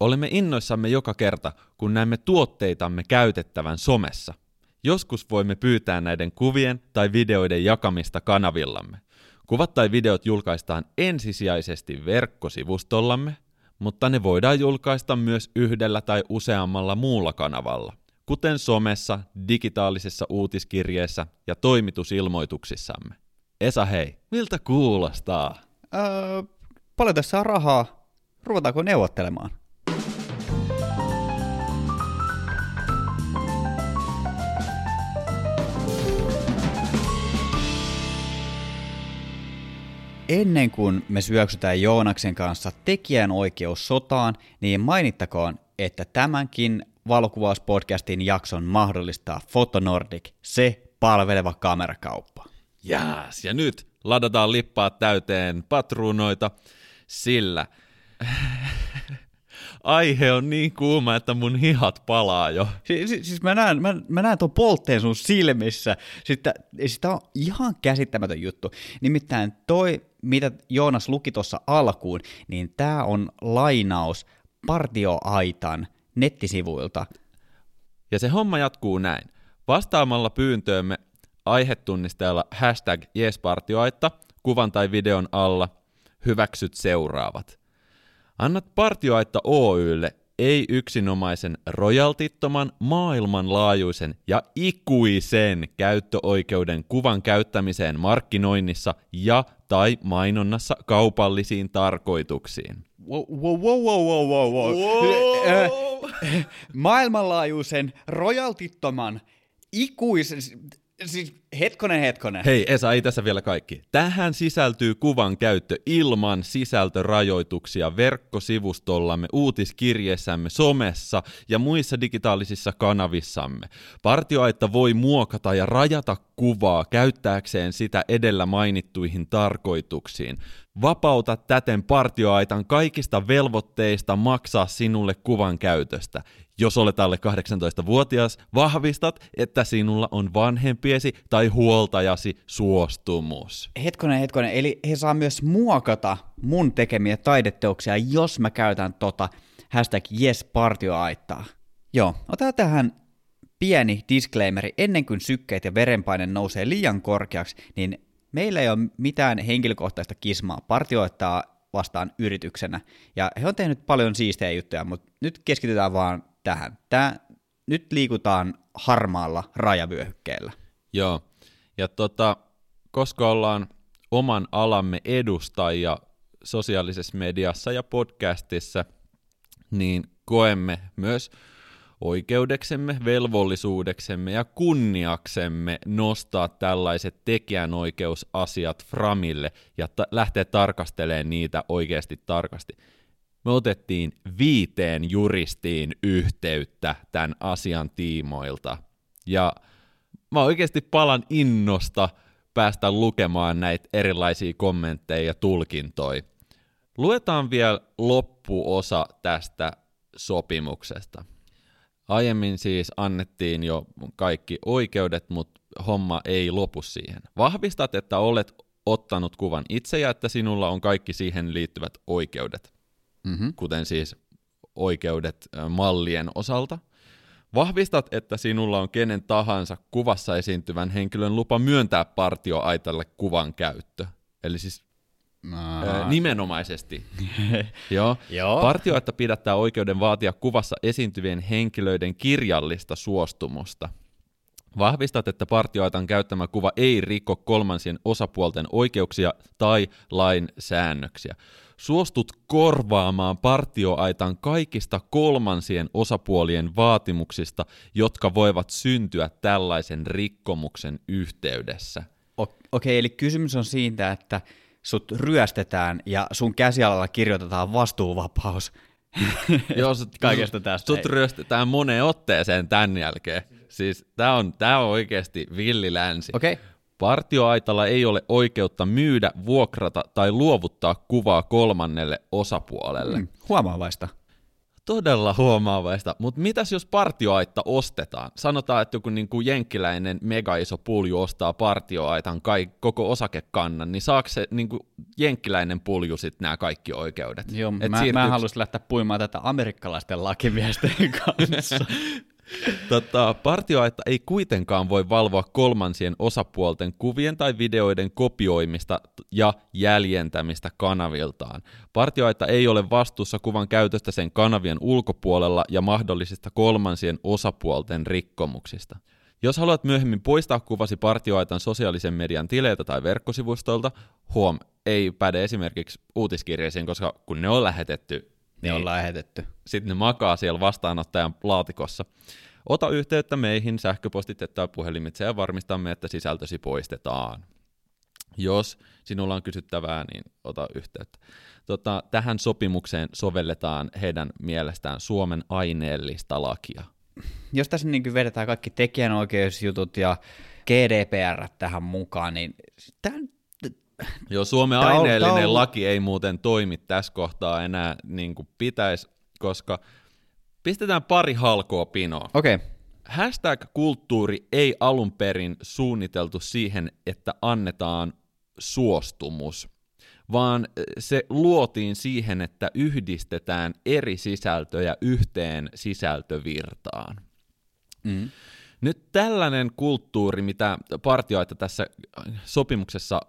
Olemme innoissamme joka kerta, kun näemme tuotteitamme käytettävän somessa. Joskus voimme pyytää näiden kuvien tai videoiden jakamista kanavillamme. Kuvat tai videot julkaistaan ensisijaisesti verkkosivustollamme, mutta ne voidaan julkaista myös yhdellä tai useammalla muulla kanavalla, kuten somessa, digitaalisessa uutiskirjeessä ja toimitusilmoituksissamme. Esa hei, miltä kuulostaa? Öö, paljon tässä on rahaa. Ruvetaanko neuvottelemaan? Ennen kuin me syöksytään Joonaksen kanssa tekijänoikeussotaan, niin mainittakoon, että tämänkin valokuvauspodcastin jakson mahdollistaa Fotonordic, se palveleva kamerakauppa. Jääs, ja nyt ladataan lippaa täyteen patruunoita, sillä aihe on niin kuuma, että mun hihat palaa jo. Si- si- siis mä näen, mä, mä näen tuon poltteen sun silmissä. Sitä, sitä on ihan käsittämätön juttu. Nimittäin toi, mitä Joonas luki tuossa alkuun, niin tää on lainaus Partioaitan nettisivuilta. Ja se homma jatkuu näin. Vastaamalla pyyntöömme aihetunnisteella hashtag jespartioaitta kuvan tai videon alla hyväksyt seuraavat. Annat Partioaitta Oylle ei yksinomaisen rojaltittoman, maailmanlaajuisen ja ikuisen käyttöoikeuden kuvan käyttämiseen markkinoinnissa ja tai mainonnassa kaupallisiin tarkoituksiin. Wow, wow, wow, wow, wow, wow. Wow. Maailmanlaajuisen, rojaltittoman, ikuisen, siis hetkonen hetkonen. Hei Esa, ei tässä vielä kaikki. Tähän sisältyy kuvan käyttö ilman sisältörajoituksia verkkosivustollamme, uutiskirjeessämme, somessa ja muissa digitaalisissa kanavissamme. Partioaitta voi muokata ja rajata kuvaa käyttääkseen sitä edellä mainittuihin tarkoituksiin. Vapauta täten partioaitan kaikista velvoitteista maksaa sinulle kuvan käytöstä. Jos olet alle 18-vuotias, vahvistat, että sinulla on vanhempiesi tai huoltajasi suostumus. Hetkonen, hetkonen. Eli he saa myös muokata mun tekemiä taideteoksia, jos mä käytän tota hashtag yespartioaittaa. Joo, otetaan tähän pieni disclaimeri. Ennen kuin sykkeet ja verenpaine nousee liian korkeaksi, niin meillä ei ole mitään henkilökohtaista kismaa partioittaa vastaan yrityksenä. Ja he on tehnyt paljon siistejä juttuja, mutta nyt keskitytään vaan tähän. Tää, nyt liikutaan harmaalla rajavyöhykkeellä. Joo, ja tota, koska ollaan oman alamme edustajia sosiaalisessa mediassa ja podcastissa, niin koemme myös oikeudeksemme, velvollisuudeksemme ja kunniaksemme nostaa tällaiset tekijänoikeusasiat framille ja ta- lähteä tarkastelemaan niitä oikeasti tarkasti. Me otettiin viiteen juristiin yhteyttä tämän asian tiimoilta. Ja mä oikeasti palan innosta päästä lukemaan näitä erilaisia kommentteja ja tulkintoja. Luetaan vielä loppuosa tästä sopimuksesta. Aiemmin siis annettiin jo kaikki oikeudet, mutta homma ei lopu siihen. Vahvistat, että olet ottanut kuvan itse ja että sinulla on kaikki siihen liittyvät oikeudet, Mm-hmm. kuten siis oikeudet mallien osalta. Vahvistat, että sinulla on kenen tahansa kuvassa esiintyvän henkilön lupa myöntää partioaitalle kuvan käyttö. Eli siis ö, nimenomaisesti. Joo. Joo. Partioaitta pidättää oikeuden vaatia kuvassa esiintyvien henkilöiden kirjallista suostumusta. Vahvistat, että partioaitan käyttämä kuva ei rikko kolmansien osapuolten oikeuksia tai lain säännöksiä. Suostut korvaamaan partioaitan kaikista kolmansien osapuolien vaatimuksista, jotka voivat syntyä tällaisen rikkomuksen yhteydessä. Okei, okay, eli kysymys on siitä, että sut ryöstetään ja sun käsialalla kirjoitetaan vastuuvapaus. Joo, sut, Kaikesta tästä. Sut ryöstetään moneen otteeseen tämän jälkeen. Siis tää on, tää on oikeasti villilänsi. Okei, okay. Partioaitalla ei ole oikeutta myydä, vuokrata tai luovuttaa kuvaa kolmannelle osapuolelle. Mm. huomaavaista. todella huomaavaista. Mutta mitäs jos partioaitta ostetaan? Sanotaan, että joku niin kuin jenkkiläinen mega iso pulju ostaa partioaitan kai, koko osakekannan, niin saako se niin kuin jenkkiläinen pulju sitten nämä kaikki oikeudet? Joo, Et mä, siirtyykö- mä haluaisin lähteä puimaan tätä amerikkalaisten lakimiesten kanssa. Tota, partioaitta ei kuitenkaan voi valvoa kolmansien osapuolten kuvien tai videoiden kopioimista ja jäljentämistä kanaviltaan. Partioaitta ei ole vastuussa kuvan käytöstä sen kanavien ulkopuolella ja mahdollisista kolmansien osapuolten rikkomuksista. Jos haluat myöhemmin poistaa kuvasi partioaitan sosiaalisen median tileiltä tai verkkosivustoilta, huom, ei päde esimerkiksi uutiskirjeisiin, koska kun ne on lähetetty, Ne on lähetetty. sitten ne makaa siellä vastaanottajan laatikossa. Ota yhteyttä meihin sähköpostitse tai puhelimitse ja varmistamme, että sisältösi poistetaan. Jos sinulla on kysyttävää, niin ota yhteyttä. Tota, tähän sopimukseen sovelletaan heidän mielestään Suomen aineellista lakia. Jos tässä niin vedetään kaikki tekijänoikeusjutut ja GDPR tähän mukaan, niin tämän, Joo, Suomen Tää on- aineellinen tää on- laki ei muuten toimi tässä kohtaa enää niin kuin pitäisi, koska pistetään pari halkoa pinoon. okei, okay. Hashtag-kulttuuri ei alun perin suunniteltu siihen, että annetaan suostumus, vaan se luotiin siihen, että yhdistetään eri sisältöjä yhteen sisältövirtaan. mm. Nyt tällainen kulttuuri, mitä partioita tässä sopimuksessa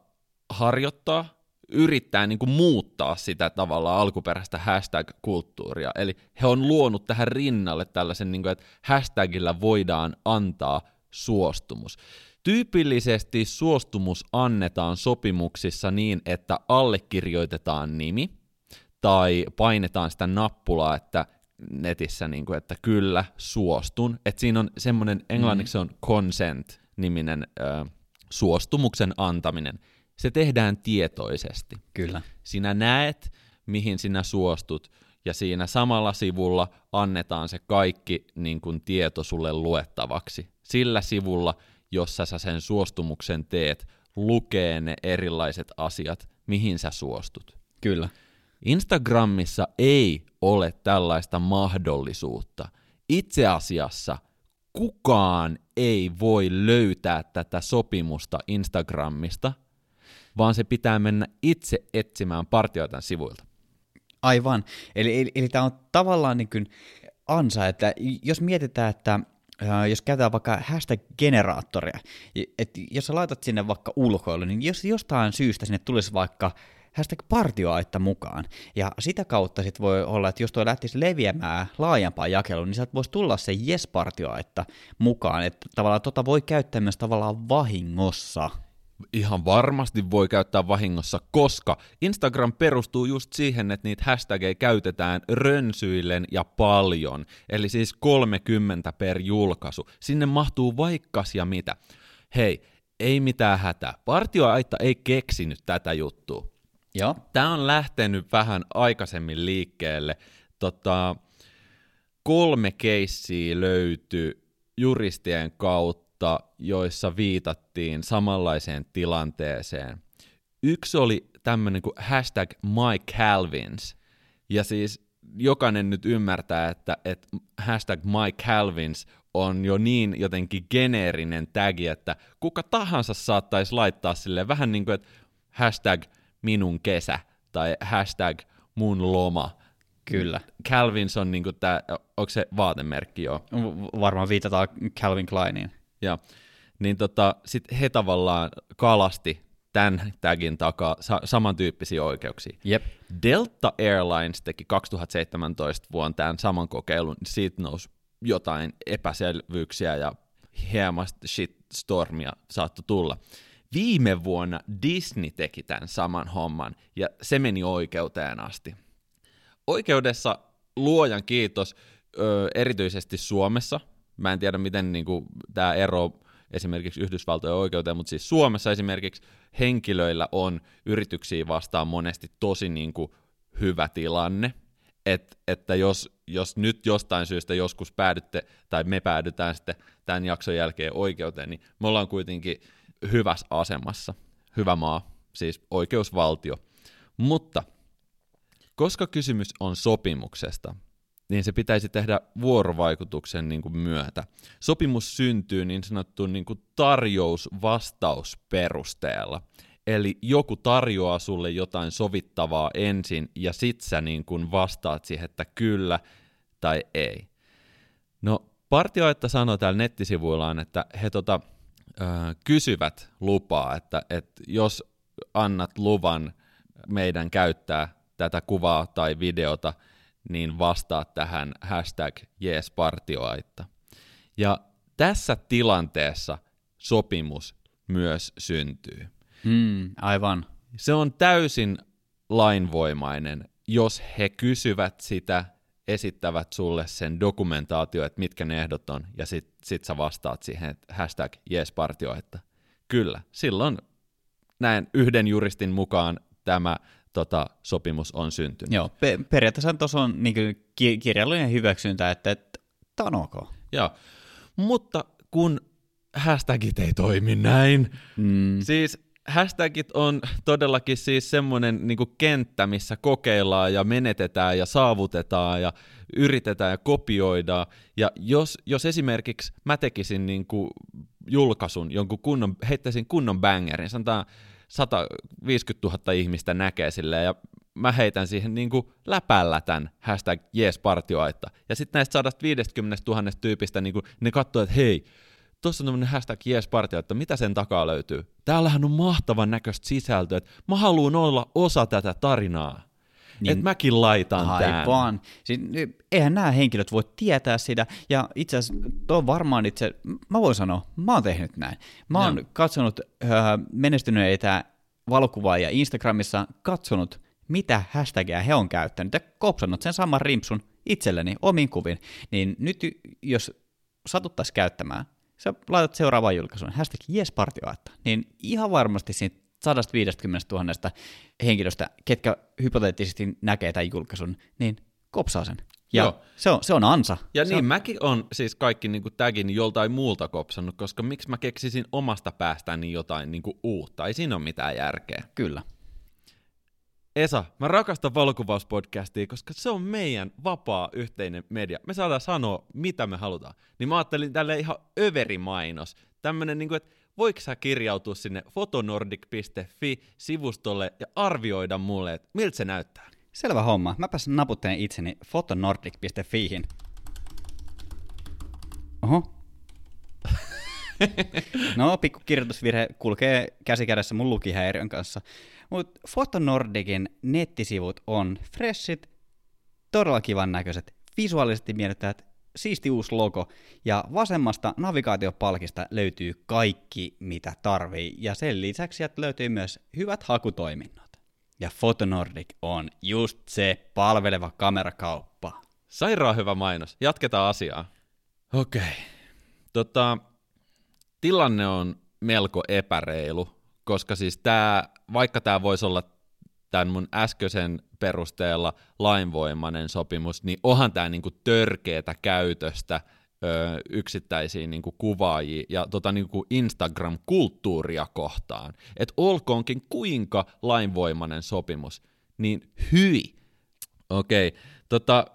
harjoittaa, yrittää niin kuin muuttaa sitä tavalla alkuperäistä hashtag-kulttuuria. Eli he on luonut tähän rinnalle tällaisen, niin kuin, että hashtagillä voidaan antaa suostumus. Tyypillisesti suostumus annetaan sopimuksissa niin, että allekirjoitetaan nimi tai painetaan sitä nappulaa, että netissä, niin kuin, että kyllä, suostun. Että siinä on semmoinen, englanniksi se on consent-niminen ö, suostumuksen antaminen. Se tehdään tietoisesti. kyllä. Sinä näet, mihin sinä suostut, ja siinä samalla sivulla annetaan se kaikki niin kuin tieto sulle luettavaksi. Sillä sivulla, jossa sä sen suostumuksen teet, lukee ne erilaiset asiat, mihin sä suostut. Kyllä. Instagramissa ei ole tällaista mahdollisuutta. Itse asiassa kukaan ei voi löytää tätä sopimusta Instagramista, vaan se pitää mennä itse etsimään partioitan sivuilta. Aivan. Eli, eli, eli tämä on tavallaan niin kuin ansa, että jos mietitään, että ää, jos käytetään vaikka hashtag-generaattoria, että jos sä laitat sinne vaikka ulkoilu, niin jos jostain syystä sinne tulisi vaikka hashtag partioaitta mukaan, ja sitä kautta sitten voi olla, että jos tuo lähtisi leviämään laajempaan jakeluun, niin sieltä voisi tulla se yes-partioaitta mukaan, että tavallaan tota voi käyttää myös tavallaan vahingossa. Ihan varmasti voi käyttää vahingossa, koska Instagram perustuu just siihen, että niitä hashtageja käytetään rönsyillen ja paljon, eli siis 30 per julkaisu. Sinne mahtuu vaikkas ja mitä. Hei, ei mitään hätää. Partioaitta ei keksinyt tätä juttua. Joo. Tämä on lähtenyt vähän aikaisemmin liikkeelle. Tota, kolme keissiä löytyi juristien kautta, joissa viitattiin samanlaiseen tilanteeseen. Yksi oli tämmöinen kuin hashtag MyCalvins, ja siis jokainen nyt ymmärtää, että, että hashtag MyCalvins on jo niin jotenkin geneerinen tagi, että kuka tahansa saattaisi laittaa sille vähän niin kuin, että hashtag minun kesä tai hashtag mun loma. Kyllä. Calvins on niinku tää, onko se vaatemerkki joo? Varmaan viitataan Calvin Kleiniin. Ja, niin tota, sit he tavallaan kalasti tämän tagin takaa sa- samantyyppisiä oikeuksia. Jep. Delta Airlines teki 2017 vuonna tämän saman kokeilun, niin siitä nousi jotain epäselvyyksiä ja hieman shitstormia saattoi tulla. Viime vuonna Disney teki tämän saman homman, ja se meni oikeuteen asti. Oikeudessa luojan kiitos, ö, erityisesti Suomessa, mä en tiedä miten niin tämä ero esimerkiksi Yhdysvaltojen oikeuteen, mutta siis Suomessa esimerkiksi henkilöillä on yrityksiä vastaan monesti tosi niin kuin hyvä tilanne, Et, että jos, jos nyt jostain syystä joskus päädytte, tai me päädytään sitten tämän jakson jälkeen oikeuteen, niin me ollaan kuitenkin hyvässä asemassa. Hyvä maa, siis oikeusvaltio. Mutta koska kysymys on sopimuksesta, niin se pitäisi tehdä vuorovaikutuksen niin kuin myötä. Sopimus syntyy niin sanottuun niin kuin tarjous-vastausperusteella. Eli joku tarjoaa sulle jotain sovittavaa ensin, ja sit sä niin kuin vastaat siihen, että kyllä tai ei. No, partioita sanoo täällä nettisivuillaan, että he tota, ö, kysyvät lupaa, että, että jos annat luvan meidän käyttää tätä kuvaa tai videota, niin vastaa tähän hashtag jeespartioaitta. Ja tässä tilanteessa sopimus myös syntyy. Mm, aivan. Se on täysin lainvoimainen, jos he kysyvät sitä, esittävät sulle sen dokumentaatio, että mitkä ne ehdot on, ja sit, sit sä vastaat siihen, että hashtag jeespartioaitta. Kyllä, silloin näin yhden juristin mukaan tämä tota, sopimus on syntynyt. Joo, pe- periaatteessa tuossa on niin ki- kirjallinen hyväksyntä, että, että tämä on ok. Joo, mutta kun hashtagit ei toimi näin, mm. siis hashtagit on todellakin siis semmoinen niin kenttä, missä kokeillaan ja menetetään ja saavutetaan ja yritetään ja kopioidaan. Ja jos, jos esimerkiksi mä tekisin niin kuin julkaisun, jonkun kunnon, heittäisin kunnon bangerin, sanotaan 150 000 ihmistä näkee silleen, ja mä heitän siihen niin kuin läpällä tämän hashtag jeespartioaitta. Ja sitten näistä 150 000 tyypistä niin kuin, ne katsoo, että hei, tuossa on tämmöinen hashtag jeespartio, että mitä sen takaa löytyy. Täällähän on mahtavan näköistä sisältöä, että mä haluan olla osa tätä tarinaa. Niin, että mäkin laitan aivan. tämän. Siis, eihän nämä henkilöt voi tietää sitä, ja itse asiassa tuo varmaan itse, mä voin sanoa, mä oon tehnyt näin. Mä oon no. katsonut äh, menestyneitä valokuvaajia Instagramissa, katsonut, mitä hashtagia he on käyttänyt, ja kopsannut sen saman rimpsun itselleni omiin kuvin, niin nyt jos satuttaisiin käyttämään, sä laitat seuraavaan julkaisuun, hashtag jespartioatta, niin ihan varmasti siitä 150 000 henkilöstä, ketkä hypoteettisesti näkee tämän julkaisun, niin kopsaa sen. Ja Joo. Se, on, se on ansa. Ja se niin, on... mäkin on siis kaikki niin tagin joltain muulta kopsannut, koska miksi mä keksisin omasta päästäni jotain niin kuin uutta? Ei siinä ole mitään järkeä. Kyllä. Esa, mä rakastan valokuvauspodcastia, koska se on meidän vapaa yhteinen media. Me saadaan sanoa, mitä me halutaan. Niin mä ajattelin tälle ihan överimainos. Tämmönen, niin kuin, että voiko sä kirjautua sinne fotonordic.fi-sivustolle ja arvioida mulle, että miltä se näyttää? Selvä homma. Mäpäs naputtelen itseni fotonordic.fiihin. Oho. no, pikku kirjoitusvirhe kulkee käsikädessä mun lukihäiriön kanssa. Mutta Fotonordicin nettisivut on freshit, todella kivan näköiset, visuaalisesti miellyttävät, siisti uusi logo, ja vasemmasta navigaatiopalkista löytyy kaikki, mitä tarvii, ja sen lisäksi sieltä löytyy myös hyvät hakutoiminnot. Ja Fotonordic on just se palveleva kamerakauppa. Sairaan hyvä mainos. Jatketaan asiaa. Okei. Okay. Tota, tilanne on melko epäreilu, koska siis tää, vaikka tämä voisi olla tämän mun äskeisen perusteella lainvoimainen sopimus, niin onhan tämä niinku törkeätä käytöstä ö, yksittäisiin niinku kuvaajia ja tota niinku Instagram-kulttuuria kohtaan. Että olkoonkin kuinka lainvoimainen sopimus, niin hyi. Okei, okay. tota,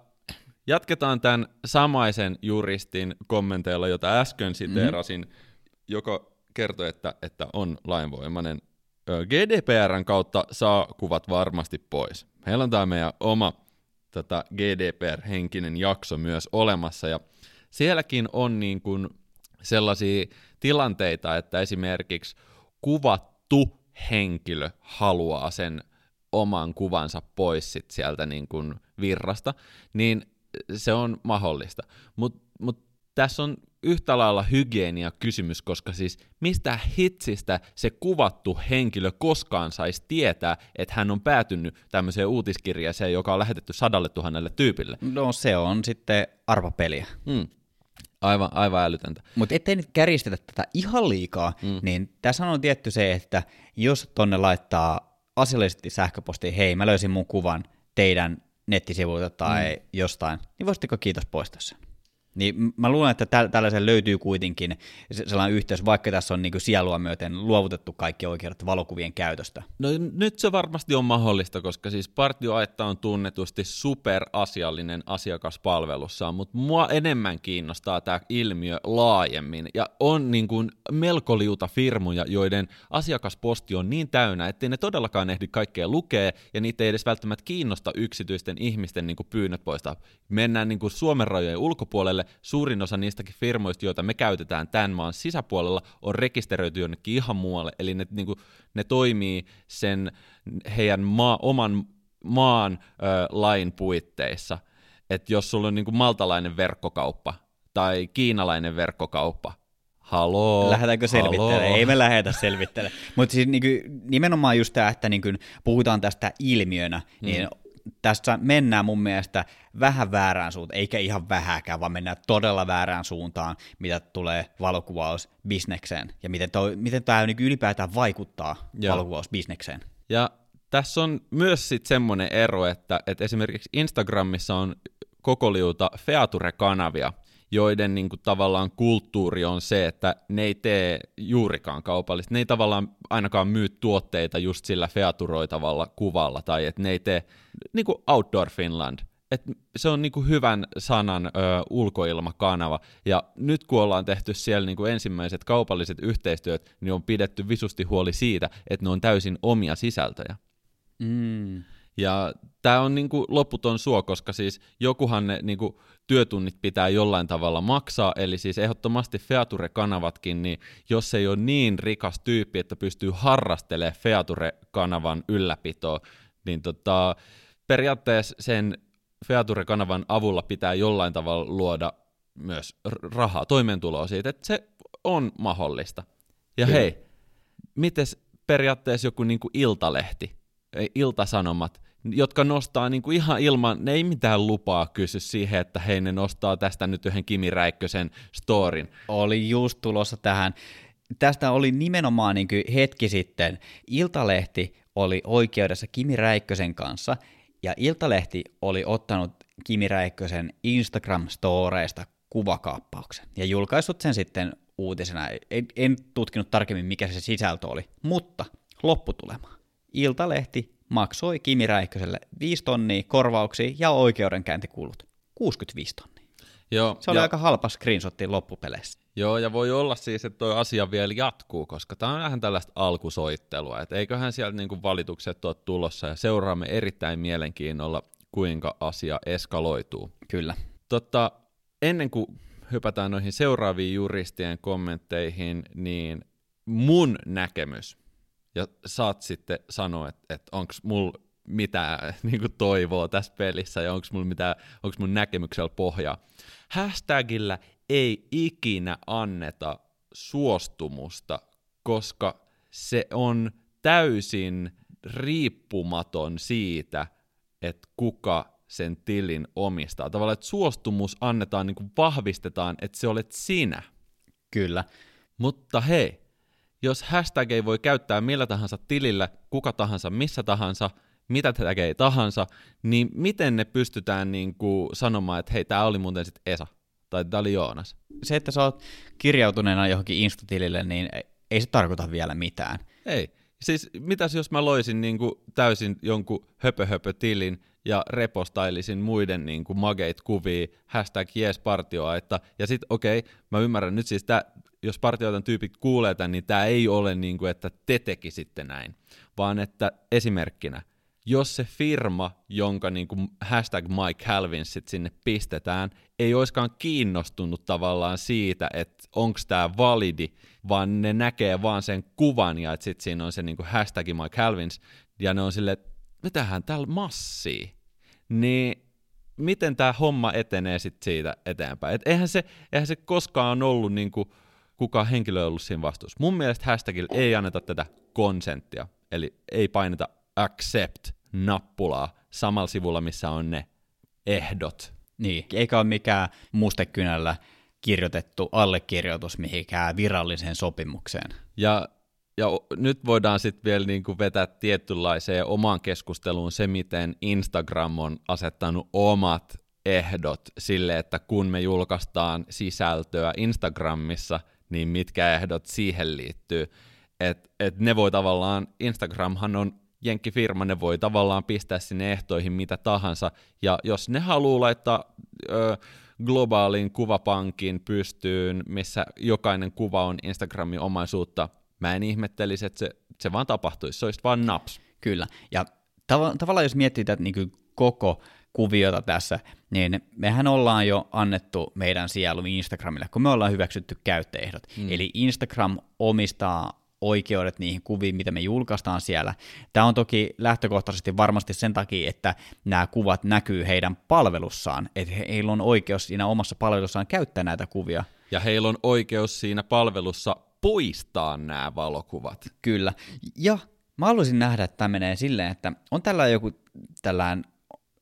jatketaan tämän samaisen juristin kommenteilla, jota äsken siteerasin, mm-hmm. joka kertoi, että, että on lainvoimainen. GDPRn kautta saa kuvat varmasti pois. Meillä on tämä meidän oma tota, GDPR-henkinen jakso myös olemassa, ja sielläkin on niin kuin sellaisia tilanteita, että esimerkiksi kuvattu henkilö haluaa sen oman kuvansa pois sit sieltä niin kuin virrasta, niin se on mahdollista. Mutta mut tässä on yhtä lailla hygienia kysymys, koska siis mistä hitsistä se kuvattu henkilö koskaan saisi tietää, että hän on päätynyt tämmöiseen uutiskirjeeseen, joka on lähetetty sadalle tuhannelle tyypille. No se on sitten arvapeliä. Mm. Aivan, aivan älytöntä. Mutta ettei nyt kärjistetä tätä ihan liikaa, mm. niin tässä on tietty se, että jos tonne laittaa asiallisesti sähköpostiin, hei mä löysin mun kuvan teidän nettisivuilta tai mm. jostain, niin voisitteko kiitos poistaa sen? Niin mä luulen, että täl- tällaisen löytyy kuitenkin sellainen yhteys, vaikka tässä on niin sielua myöten luovutettu kaikki oikeudet valokuvien käytöstä. No nyt se varmasti on mahdollista, koska siis Partioaitta on tunnetusti superasiallinen asiakaspalvelussaan, mutta mua enemmän kiinnostaa tämä ilmiö laajemmin. Ja on niin kuin melko liuta firmoja, joiden asiakasposti on niin täynnä, ettei ne todellakaan ehdi kaikkea lukea, ja niitä ei edes välttämättä kiinnosta yksityisten ihmisten niin kuin pyynnöt poistaa. Mennään niin kuin Suomen rajojen ulkopuolelle, suurin osa niistäkin firmoista, joita me käytetään tämän maan sisäpuolella, on rekisteröity jonnekin ihan muualle, eli ne, niin kuin, ne toimii sen heidän maa, oman maan ö, lain puitteissa. Että jos sulla on niin kuin maltalainen verkkokauppa tai kiinalainen verkkokauppa, Haloo, Lähdetäänkö selvittelemään? Ei me lähdetä selvittelemään. Mutta siis niin nimenomaan just tämä, että niin puhutaan tästä ilmiönä, niin mm tässä mennään mun mielestä vähän väärään suuntaan, eikä ihan vähäkään, vaan mennään todella väärään suuntaan, mitä tulee valokuvausbisnekseen, ja miten, toi, miten tämä niin ylipäätään vaikuttaa Joo. valokuvausbisnekseen. Ja tässä on myös sitten semmoinen ero, että, että esimerkiksi Instagramissa on koko liuta feature-kanavia, joiden niin kuin, tavallaan kulttuuri on se, että ne ei tee juurikaan kaupallista. Ne ei tavallaan ainakaan myy tuotteita just sillä featuroitavalla kuvalla, tai että ne ei tee niin kuin Outdoor Finland. Et se on niin kuin hyvän sanan ö, ulkoilmakanava, ja nyt kun ollaan tehty siellä niin kuin ensimmäiset kaupalliset yhteistyöt, niin on pidetty visusti huoli siitä, että ne on täysin omia sisältöjä. Mm. Ja tämä on niinku loputon suo, koska siis jokuhan ne niinku työtunnit pitää jollain tavalla maksaa, eli siis ehdottomasti Feature-kanavatkin, niin jos ei ole niin rikas tyyppi, että pystyy harrastelemaan Feature-kanavan ylläpitoa, niin tota, periaatteessa sen Feature-kanavan avulla pitää jollain tavalla luoda myös rahaa, toimeentuloa siitä, että se on mahdollista. Ja Kyllä. hei, miten periaatteessa joku niinku iltalehti, iltasanomat, jotka nostaa niin kuin ihan ilman, ne ei mitään lupaa kysy siihen, että hei ne nostaa tästä nyt yhden Kimi Räikkösen storin. Oli just tulossa tähän. Tästä oli nimenomaan niin kuin hetki sitten. Iltalehti oli oikeudessa Kimi Räikkösen kanssa, ja Iltalehti oli ottanut Kimi Räikkösen Instagram-storeista kuvakaappauksen ja julkaissut sen sitten uutisena. En, en tutkinut tarkemmin, mikä se sisältö oli, mutta lopputulema. Iltalehti maksoi Kimi Räikköselle 5 tonnia korvauksia ja oikeudenkäyntikulut 65 tonnia. Joo, se oli ja... aika halpa screenshotti loppupeleissä. Joo, ja voi olla siis, että tuo asia vielä jatkuu, koska tämä on vähän tällaista alkusoittelua, että eiköhän sieltä niinku valitukset ole tulossa, ja seuraamme erittäin mielenkiinnolla, kuinka asia eskaloituu. Kyllä. Totta, ennen kuin hypätään noihin seuraaviin juristien kommentteihin, niin mun näkemys ja saat sitten sanoa, että, että onko mulla mitään niin toivoa tässä pelissä ja onko mulla mitään, onko mun näkemyksellä pohjaa. Hashtagillä ei ikinä anneta suostumusta, koska se on täysin riippumaton siitä, että kuka sen tilin omistaa. Tavallaan, että suostumus annetaan, niin kuin vahvistetaan, että se olet sinä. Kyllä. Mutta hei, jos hashtag ei voi käyttää millä tahansa tilillä, kuka tahansa, missä tahansa, mitä tageja tahansa, niin miten ne pystytään niin kuin sanomaan, että hei, tämä oli muuten sitten Esa, tai tämä oli Joonas? Se, että sä oot kirjautuneena johonkin Insta-tilille, niin ei se tarkoita vielä mitään. Ei. Siis mitäs jos mä loisin niin kuin täysin jonkun höpö-höpö-tilin ja repostailisin muiden niin kuin mageit kuvia, hashtag yes partioa, ja sitten okei, okay, mä ymmärrän nyt siis, tää, jos partioitan tyypit kuulee tämän, niin tämä ei ole niin kuin, että te tekisitte näin, vaan että esimerkkinä, jos se firma, jonka niin kuin hashtag Mike Calvin sit sinne pistetään, ei olisikaan kiinnostunut tavallaan siitä, että onko tämä validi, vaan ne näkee vaan sen kuvan ja että sitten siinä on se niin kuin hashtag Mike Calvins, ja ne on silleen, että mitähän täällä massii, niin miten tämä homma etenee sitten siitä eteenpäin. Et eihän, se, eihän se koskaan ollut niin kuin kuka henkilö on ollut siinä vastuussa. Mun mielestä hashtagilla ei anneta tätä konsenttia, eli ei paineta accept-nappulaa samalla sivulla, missä on ne ehdot. Niin, eikä ole mikään mustekynällä kirjoitettu allekirjoitus mihinkään viralliseen sopimukseen. Ja, ja nyt voidaan sitten vielä niinku vetää tietynlaiseen omaan keskusteluun se, miten Instagram on asettanut omat ehdot sille, että kun me julkaistaan sisältöä Instagramissa, niin mitkä ehdot siihen liittyy. Et, et ne voi tavallaan, Instagramhan on jenkkifirma, ne voi tavallaan pistää sinne ehtoihin mitä tahansa, ja jos ne haluaa laittaa ö, globaalin kuvapankin pystyyn, missä jokainen kuva on Instagramin omaisuutta, mä en ihmettelisi, että se, se vaan tapahtuisi, se olisi vaan naps. Kyllä, ja tav- tavallaan jos miettii tätä niin koko kuviota tässä, niin mehän ollaan jo annettu meidän sielu Instagramille, kun me ollaan hyväksytty käyttöehdot. Mm. Eli Instagram omistaa oikeudet niihin kuviin, mitä me julkaistaan siellä. Tämä on toki lähtökohtaisesti varmasti sen takia, että nämä kuvat näkyy heidän palvelussaan, että heillä on oikeus siinä omassa palvelussaan käyttää näitä kuvia. Ja heillä on oikeus siinä palvelussa poistaa nämä valokuvat. Kyllä. Ja mä haluaisin nähdä, että tämä menee silleen, että on tällä joku tällään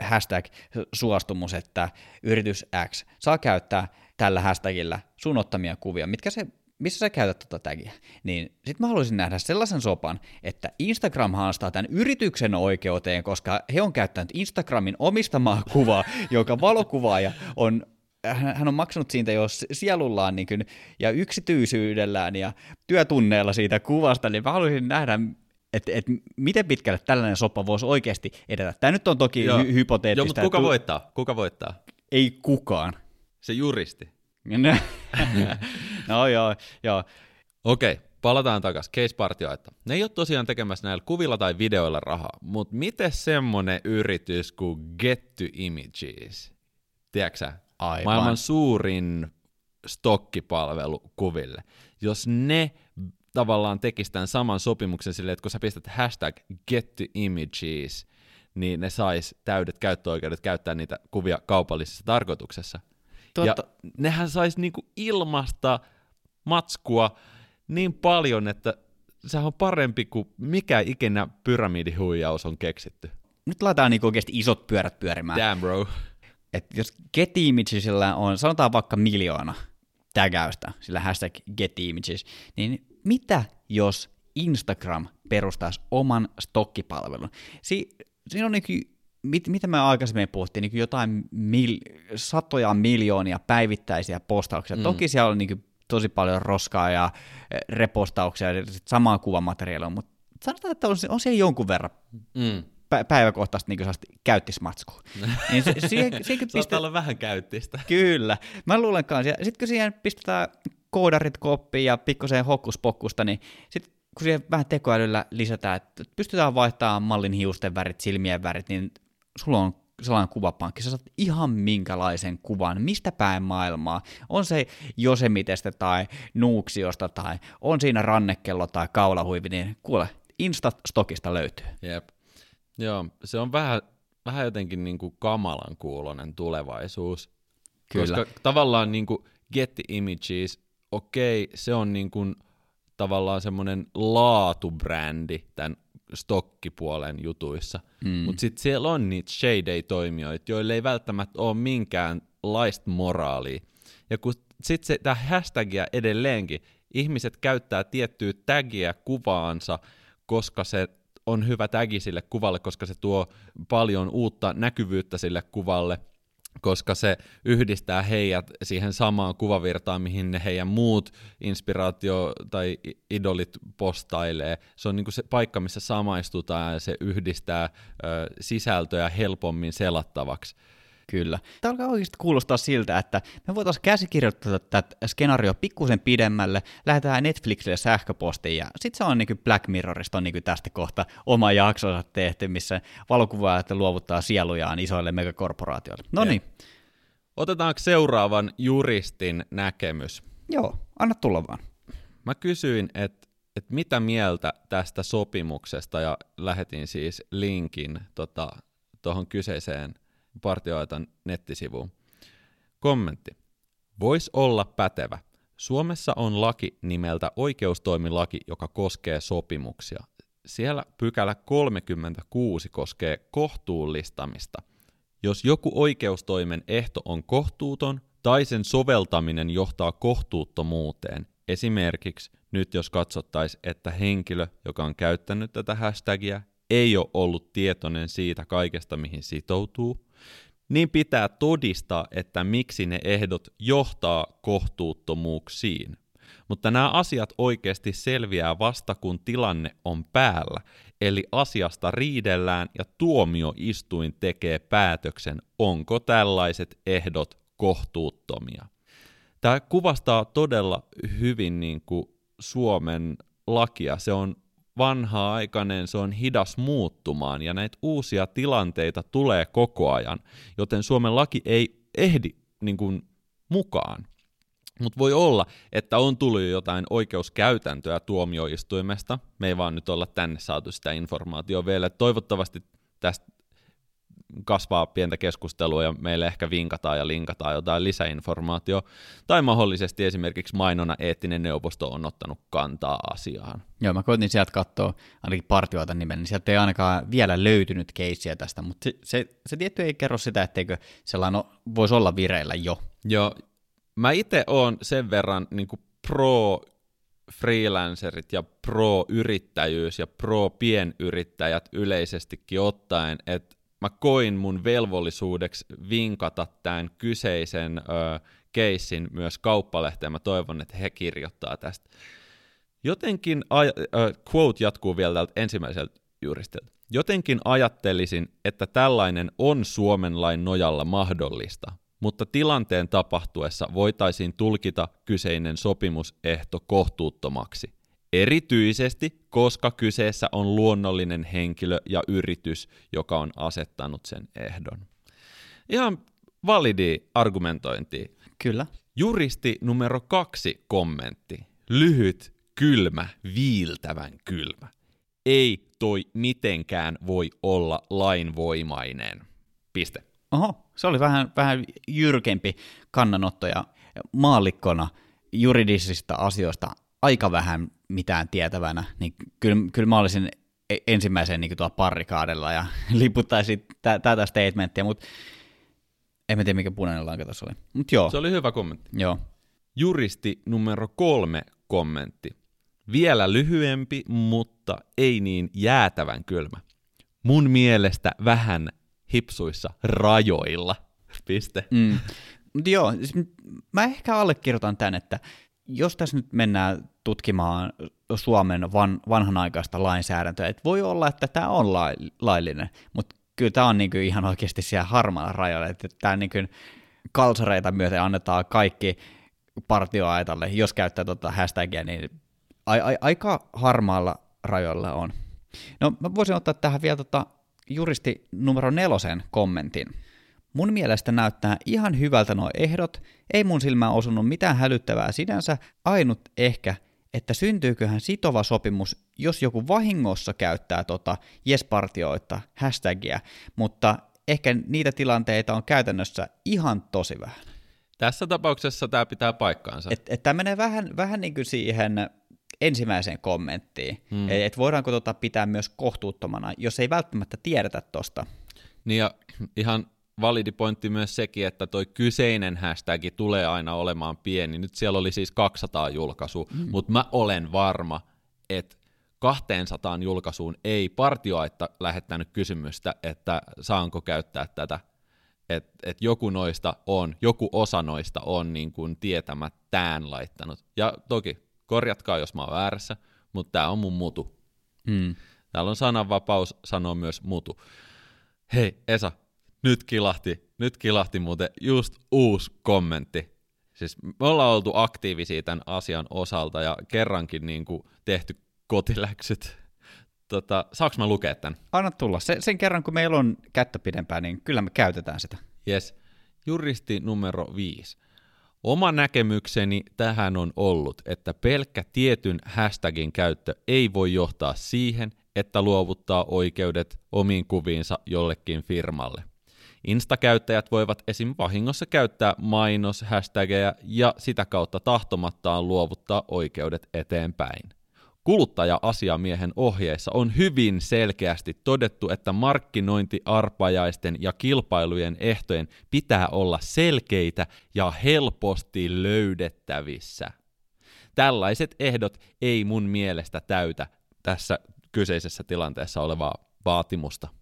hashtag-suostumus, että yritys X saa käyttää tällä hashtagillä sun ottamia kuvia, mitkä se missä sä käytät tota tagia, niin sit mä haluaisin nähdä sellaisen sopan, että Instagram haastaa tämän yrityksen oikeuteen, koska he on käyttänyt Instagramin omistamaa kuvaa, joka valokuvaaja on hän on maksanut siitä jo sielullaan niin kuin, ja yksityisyydellään ja työtunneilla siitä kuvasta, niin mä haluaisin nähdä, että et miten pitkälle tällainen soppa voisi oikeasti edetä. Tämä nyt on toki hy- hypoteettista. Joo, mutta kuka tu- voittaa? Kuka voittaa? Ei kukaan. Se juristi. no joo, joo. Okei, okay, palataan takaisin. Case partioita. Ne ei ole tosiaan tekemässä näillä kuvilla tai videoilla rahaa, mutta miten semmonen yritys kuin Get to Images? Tiedätkö Aivan. Maailman suurin stokkipalvelu kuville. Jos ne tavallaan tekisivät tämän saman sopimuksen silleen, että kun sä pistät hashtag get to images, niin ne sais täydet käyttöoikeudet käyttää niitä kuvia kaupallisessa tarkoituksessa. Totta. Ja nehän sais niinku ilmasta matskua niin paljon, että se on parempi kuin mikä ikinä pyramidihuijaus on keksitty. Nyt laitetaan niinku oikeasti isot pyörät pyörimään. Damn bro. Et jos Get Imagesillä on, sanotaan vaikka miljoona tägäystä, sillä hashtag Get Images, niin mitä jos Instagram perustaisi oman stokkipalvelun? Si- siinä on niin mit, mitä me aikaisemmin puhuttiin, niin jotain mil, satoja miljoonia päivittäisiä postauksia. Mm. Toki siellä on niin tosi paljon roskaa ja e, repostauksia ja samaa kuvamateriaalia, mutta sanotaan, että on, on siellä jonkun verran mm. pä- päiväkohtaista niin käyttismatskua. niin se, siihen, siihen pistä... olla vähän käyttistä. Kyllä. Mä luulen kanssa. Sitten kun siihen pistetään koodarit koppiin ja pikkusen hokkuspokkusta, niin sitten kun siihen vähän tekoälyllä lisätään, että pystytään vaihtamaan mallin hiusten värit, silmien värit, niin sulla on sellainen kuvapankki, sä saat ihan minkälaisen kuvan, mistä päin maailmaa, on se Josemitestä tai Nuuksiosta tai on siinä rannekello tai kaulahuivi, niin kuule, Insta-stokista löytyy. Jep. Joo, se on vähän, vähän jotenkin niin kuin kamalan kuulonen tulevaisuus. Kyllä. Koska tavallaan niin kuin Get the Images, okei, okay, se on niin kuin tavallaan semmoinen laatubrändi tämän stokkipuolen jutuissa. Mm. Mutta sitten siellä on niitä shade-toimijoita, joille ei välttämättä ole minkäänlaista moraalia. Ja kun sitten se, tämä hashtagia edelleenkin, ihmiset käyttää tiettyä tagia kuvaansa, koska se on hyvä tagi sille kuvalle, koska se tuo paljon uutta näkyvyyttä sille kuvalle – koska se yhdistää heidät siihen samaan kuvavirtaan, mihin ne heidän muut inspiraatio- tai idolit postailee. Se on niinku se paikka, missä samaistutaan ja se yhdistää ö, helpommin selattavaksi. Kyllä. Tämä alkaa oikeasti kuulostaa siltä, että me voitaisiin käsikirjoittaa tätä skenaario pikkusen pidemmälle, lähdetään Netflixille sähköpostiin ja sitten se on niin Black Mirrorista on niin tästä kohta oma jaksonsa tehty, missä valokuvaajat luovuttaa sielujaan isoille megakorporaatioille. No niin. Otetaanko seuraavan juristin näkemys? Joo, anna tulla vaan. Mä kysyin, että et mitä mieltä tästä sopimuksesta, ja lähetin siis linkin tuohon tota, kyseiseen partioaitan nettisivuun. Kommentti. Voisi olla pätevä. Suomessa on laki nimeltä oikeustoimilaki, joka koskee sopimuksia. Siellä pykälä 36 koskee kohtuullistamista. Jos joku oikeustoimen ehto on kohtuuton tai sen soveltaminen johtaa kohtuuttomuuteen, esimerkiksi nyt jos katsottaisiin, että henkilö, joka on käyttänyt tätä hashtagia, ei ole ollut tietoinen siitä kaikesta, mihin sitoutuu, niin pitää todistaa, että miksi ne ehdot johtaa kohtuuttomuuksiin. Mutta nämä asiat oikeasti selviää vasta kun tilanne on päällä, eli asiasta riidellään ja tuomioistuin tekee päätöksen, onko tällaiset ehdot kohtuuttomia. Tämä kuvastaa todella hyvin niin kuin Suomen lakia. Se on vanha-aikainen, se on hidas muuttumaan ja näitä uusia tilanteita tulee koko ajan, joten Suomen laki ei ehdi niin kuin, mukaan. Mutta voi olla, että on tullut jo jotain oikeuskäytäntöä tuomioistuimesta. Me ei vaan nyt olla tänne saatu sitä informaatiota vielä. Toivottavasti tästä kasvaa pientä keskustelua ja meille ehkä vinkataan ja linkataan jotain lisäinformaatio, tai mahdollisesti esimerkiksi mainona eettinen neuvosto on ottanut kantaa asiaan. Joo, mä koitin sieltä katsoa ainakin partioita nimen, niin sieltä ei ainakaan vielä löytynyt keissiä tästä, mutta se, se, se tietty ei kerro sitä, etteikö sellainen voisi olla vireillä jo. Joo, mä itse oon sen verran niin pro freelancerit ja pro-yrittäjyys ja pro-pienyrittäjät yleisestikin ottaen, että mä koin mun velvollisuudeksi vinkata tämän kyseisen ö, keissin myös kauppalehteen. Mä toivon, että he kirjoittaa tästä. Jotenkin, aj- ö, quote jatkuu vielä tältä ensimmäiseltä juristilta. Jotenkin ajattelisin, että tällainen on Suomen lain nojalla mahdollista, mutta tilanteen tapahtuessa voitaisiin tulkita kyseinen sopimusehto kohtuuttomaksi erityisesti koska kyseessä on luonnollinen henkilö ja yritys, joka on asettanut sen ehdon. Ihan validi argumentointi. Kyllä. Juristi numero kaksi kommentti. Lyhyt, kylmä, viiltävän kylmä. Ei toi mitenkään voi olla lainvoimainen. Piste. Oho, se oli vähän, vähän jyrkempi kannanotto ja maallikkona juridisista asioista aika vähän mitään tietävänä, niin kyllä, kyllä mä olisin e-, ensimmäisen niin tuolla parrikaadella ja liputtaisin tätä statementtia, mutta en mä tiedä mikä punainen lanka tuossa oli. Mut joo. Se oli hyvä kommentti. Joo. Juristi numero kolme kommentti. Vielä lyhyempi, mutta ei niin jäätävän kylmä. Mun mielestä vähän hipsuissa rajoilla. Piste. Mm. Mutta joo, siis mä ehkä allekirjoitan tämän, että jos tässä nyt mennään tutkimaan Suomen van, vanhanaikaista lainsäädäntöä, että voi olla, että tämä on lai, laillinen, mutta kyllä tämä on niin kuin ihan oikeasti siellä harmaalla rajalla, että tämä niin kuin kalsareita myöten annetaan kaikki partioaitalle, jos käyttää tuota hashtagia, niin a, a, aika harmaalla rajoilla on. No mä voisin ottaa tähän vielä tota juristi numero nelosen kommentin. Mun mielestä näyttää ihan hyvältä nuo ehdot, ei mun silmään osunut mitään hälyttävää sinänsä, ainut ehkä, että syntyyköhän sitova sopimus, jos joku vahingossa käyttää tota jespartioita hashtagia, mutta ehkä niitä tilanteita on käytännössä ihan tosi vähän. Tässä tapauksessa tämä pitää paikkaansa. Tämä menee vähän, vähän niin kuin siihen ensimmäiseen kommenttiin, hmm. että et voidaanko tota pitää myös kohtuuttomana, jos ei välttämättä tiedetä tosta. Niin ja ihan validi pointti myös sekin, että toi kyseinen hashtag tulee aina olemaan pieni. Nyt siellä oli siis 200 julkaisua, mm. mutta mä olen varma, että 200 julkaisuun ei partioaitta lähettänyt kysymystä, että saanko käyttää tätä. Että et joku noista on, joku osa noista on niin kuin tietämättään laittanut. Ja toki, korjatkaa jos mä oon väärässä, mutta tämä on mun mutu. Mm. Täällä on sananvapaus sanoa myös mutu. Hei Esa, nyt kilahti, nyt kilahti muuten just uusi kommentti. Siis me ollaan oltu aktiivisia tämän asian osalta ja kerrankin niin kuin tehty kotiläksyt. Tota, saanko mä lukea tämän? Anna tulla. Sen, sen kerran, kun meillä on kättä pidempään, niin kyllä me käytetään sitä. Yes. Juristi numero 5. Oma näkemykseni tähän on ollut, että pelkkä tietyn hashtagin käyttö ei voi johtaa siihen, että luovuttaa oikeudet omiin kuviinsa jollekin firmalle. Insta-käyttäjät voivat esim. vahingossa käyttää mainos, ja sitä kautta tahtomattaan luovuttaa oikeudet eteenpäin. Kuluttaja-asiamiehen ohjeissa on hyvin selkeästi todettu, että markkinointiarpajaisten ja kilpailujen ehtojen pitää olla selkeitä ja helposti löydettävissä. Tällaiset ehdot ei mun mielestä täytä tässä kyseisessä tilanteessa olevaa vaatimusta.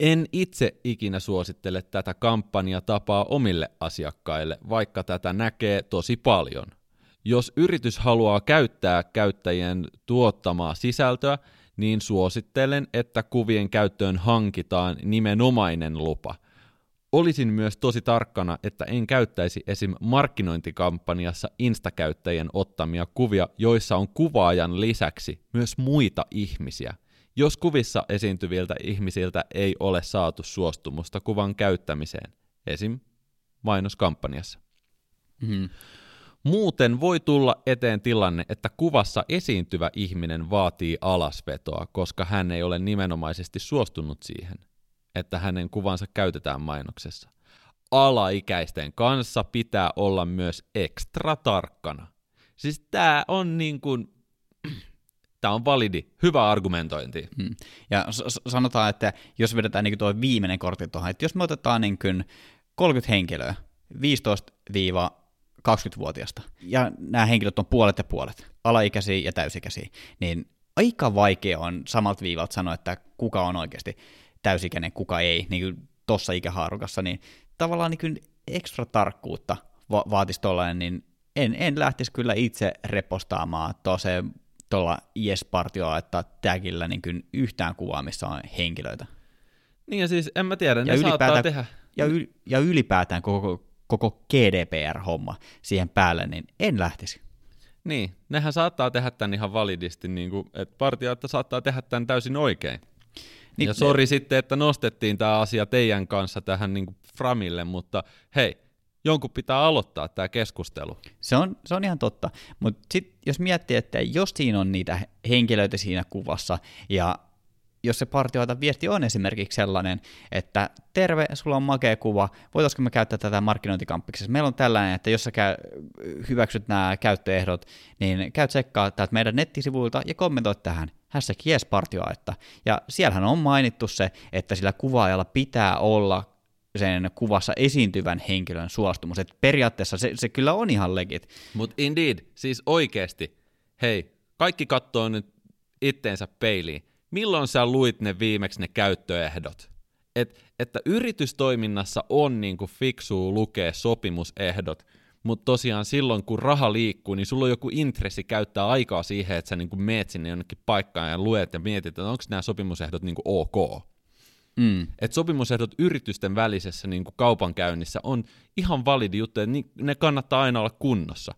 En itse ikinä suosittele tätä kampanjatapaa omille asiakkaille, vaikka tätä näkee tosi paljon. Jos yritys haluaa käyttää käyttäjien tuottamaa sisältöä, niin suosittelen, että kuvien käyttöön hankitaan nimenomainen lupa. Olisin myös tosi tarkkana, että en käyttäisi esim. markkinointikampanjassa instakäyttäjien ottamia kuvia, joissa on kuvaajan lisäksi myös muita ihmisiä. Jos kuvissa esiintyviltä ihmisiltä ei ole saatu suostumusta kuvan käyttämiseen, esim. mainoskampanjassa. Mm. Muuten voi tulla eteen tilanne, että kuvassa esiintyvä ihminen vaatii alasvetoa, koska hän ei ole nimenomaisesti suostunut siihen, että hänen kuvansa käytetään mainoksessa. Alaikäisten kanssa pitää olla myös ekstra tarkkana. Siis tää on niin kuin, tää on validi, hyvä argumentointi. Mm. Ja s- sanotaan, että jos vedetään niin tuo viimeinen kortti tuohon, että jos me otetaan niin 30 henkilöä, 15-20-vuotiaasta, ja nämä henkilöt on puolet ja puolet, alaikäisiä ja täysikäisiä, niin aika vaikea on samalta viivalta sanoa, että kuka on oikeasti täysikäinen, kuka ei, niin kuin tuossa ikähaarukassa, niin tavallaan niin ekstra tarkkuutta va- vaatisi tollainen, niin en, en lähtisi kyllä itse repostaamaan tuossa tuolla IS-partioa, että tagillä niin kuin yhtään kuvaa, missä on henkilöitä. Niin ja siis en mä tiedä, Ja ne saattaa tehdä, Ja, yl, ja ylipäätään koko, koko GDPR-homma siihen päälle, niin en lähtisi. niin, nehän saattaa tehdä tämän ihan validisti, niin kuin, että partioita saattaa tehdä tämän täysin oikein. Niin, ja sori sitten, että nostettiin tämä asia teidän kanssa tähän niin kuin framille, mutta hei, jonkun pitää aloittaa tämä keskustelu. Se on, se on ihan totta, mutta sitten jos miettii, että jos siinä on niitä henkilöitä siinä kuvassa, ja jos se partioita viesti on esimerkiksi sellainen, että terve, sulla on makea kuva, voitaisiko me käyttää tätä markkinointikampiksessa? Meillä on tällainen, että jos sä käy, hyväksyt nämä käyttöehdot, niin käy tsekkaa täältä meidän nettisivuilta ja kommentoit tähän hashtag yes partioaetta. Ja siellähän on mainittu se, että sillä kuvaajalla pitää olla sen kuvassa esiintyvän henkilön suostumus. Et periaatteessa se, se kyllä on ihan legit. Mutta indeed, siis oikeasti, hei, kaikki katsoo nyt itteensä peiliin. Milloin sä luit ne viimeksi ne käyttöehdot? Et, että yritystoiminnassa on niinku fiksua lukea sopimusehdot, mutta tosiaan silloin kun raha liikkuu, niin sulla on joku intressi käyttää aikaa siihen, että sä niinku meet sinne jonnekin paikkaan ja luet ja mietit, että onko nämä sopimusehdot niinku ok. Mm. Et sopimusehdot yritysten välisessä niin kuin kaupankäynnissä on ihan validi juttu, ni- ne kannattaa aina olla kunnossa.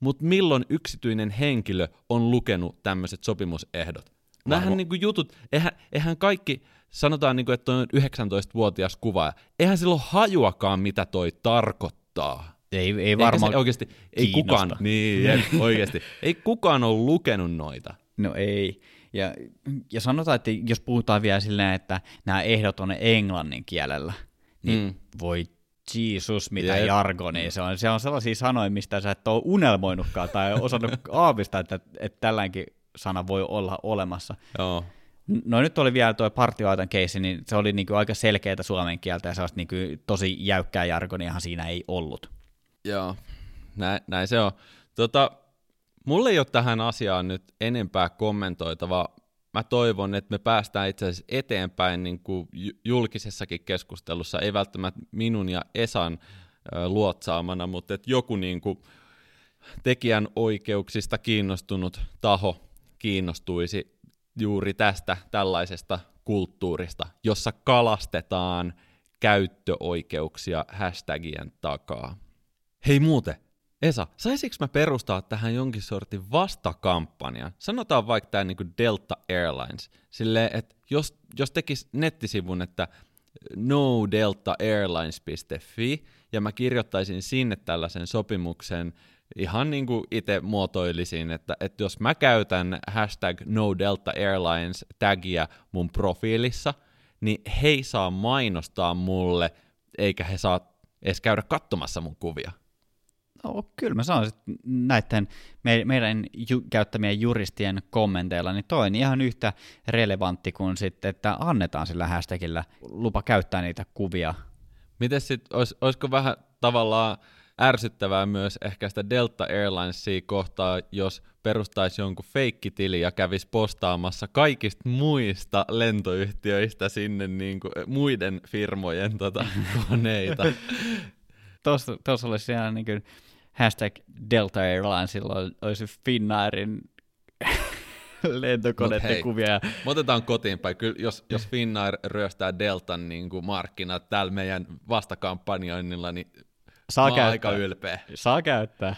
Mutta milloin yksityinen henkilö on lukenut tämmöiset sopimusehdot? Nämähän niin kuin jutut, eihän, eihän kaikki, sanotaan niin kuin, että on 19-vuotias kuvaaja, eihän sillä ole hajuakaan, mitä toi tarkoittaa. Ei, ei varmaan... oikeasti, ei kukaan, niin, jep, oikeasti, ei kukaan ole lukenut noita. No ei. Ja, ja sanotaan, että jos puhutaan vielä silleen, että nämä ehdot on englannin kielellä, niin Mm. voi Jeesus, mitä Jep. jargonia se on. Se on sellaisia sanoja, mistä sä et ole unelmoinutkaan tai osannut aavista, että, että tällainenkin sana voi olla olemassa. Joo. No nyt oli vielä tuo partioaitan keissi, niin se oli niinku aika selkeää suomen kieltä ja sellaista niinku tosi jäykkää jargoniahan siinä ei ollut. Joo, näin, näin se on. Tota, mulla ei ole tähän asiaan nyt enempää kommentoitavaa. Mä toivon, että me päästään itse asiassa eteenpäin niin kuin ju- julkisessakin keskustelussa, ei välttämättä minun ja Esan luotsaamana, mutta että joku niin kuin tekijän oikeuksista kiinnostunut taho kiinnostuisi juuri tästä tällaisesta kulttuurista, jossa kalastetaan käyttöoikeuksia hashtagien takaa. Hei muuten, Esa, saisinko mä perustaa tähän jonkin sortin vastakampanjan? Sanotaan vaikka tämä niinku Delta Airlines. Silleen, että jos, jos tekis nettisivun, että nodeltaairlines.fi, ja mä kirjoittaisin sinne tällaisen sopimuksen, ihan niin kuin itse muotoilisin, että, että jos mä käytän hashtag nodeltaairlines tagia mun profiilissa, niin he ei saa mainostaa mulle, eikä he saa edes käydä katsomassa mun kuvia. No, kyllä mä sanoisin, että näiden me, meidän ju, käyttämien juristien kommenteilla, niin toi on ihan yhtä relevantti kuin sitten, että annetaan sillä hashtagillä lupa käyttää niitä kuvia. Miten sitten, olis, olisiko vähän tavallaan ärsyttävää myös ehkä sitä Delta Airlinesia kohtaa, jos perustaisi jonkun feikkitili ja kävisi postaamassa kaikista muista lentoyhtiöistä sinne niin kuin, muiden firmojen tota, koneita. Tuossa, tuossa olisi ihan niin kuin hashtag Delta Airlinesilla olisi Finnairin lentokoneiden kuvia. Me otetaan kotiin päin. Kyllä, jos, jos Finnair ryöstää Deltan niin kuin markkinat täällä meidän vastakampanjoinnilla, niin Saa mä käyttää. aika ylpeä. Saa käyttää.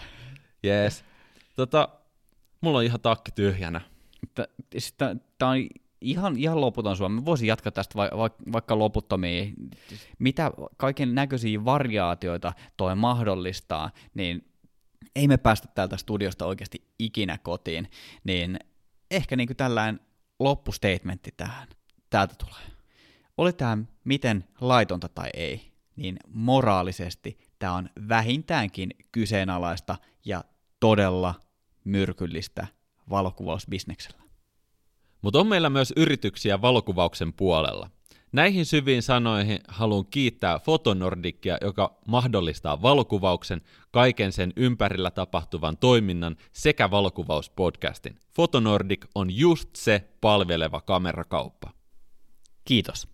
Jees. Tota, mulla on ihan takki tyhjänä. Tämä on ihan, ihan loputon Suomi. Voisin jatkaa tästä va- va- vaikka loputtomiin. Mitä kaiken näköisiä variaatioita toi mahdollistaa, niin ei me päästä täältä studiosta oikeasti ikinä kotiin, niin ehkä niin tällainen loppustatementti tähän. Täältä tulee. Oli tämä miten laitonta tai ei, niin moraalisesti tämä on vähintäänkin kyseenalaista ja todella myrkyllistä valokuvausbisneksellä. Mutta on meillä myös yrityksiä valokuvauksen puolella. Näihin syviin sanoihin haluan kiittää Fotonordikia, joka mahdollistaa valokuvauksen, kaiken sen ympärillä tapahtuvan toiminnan sekä valokuvauspodcastin. Fotonordik on just se palveleva kamerakauppa. Kiitos.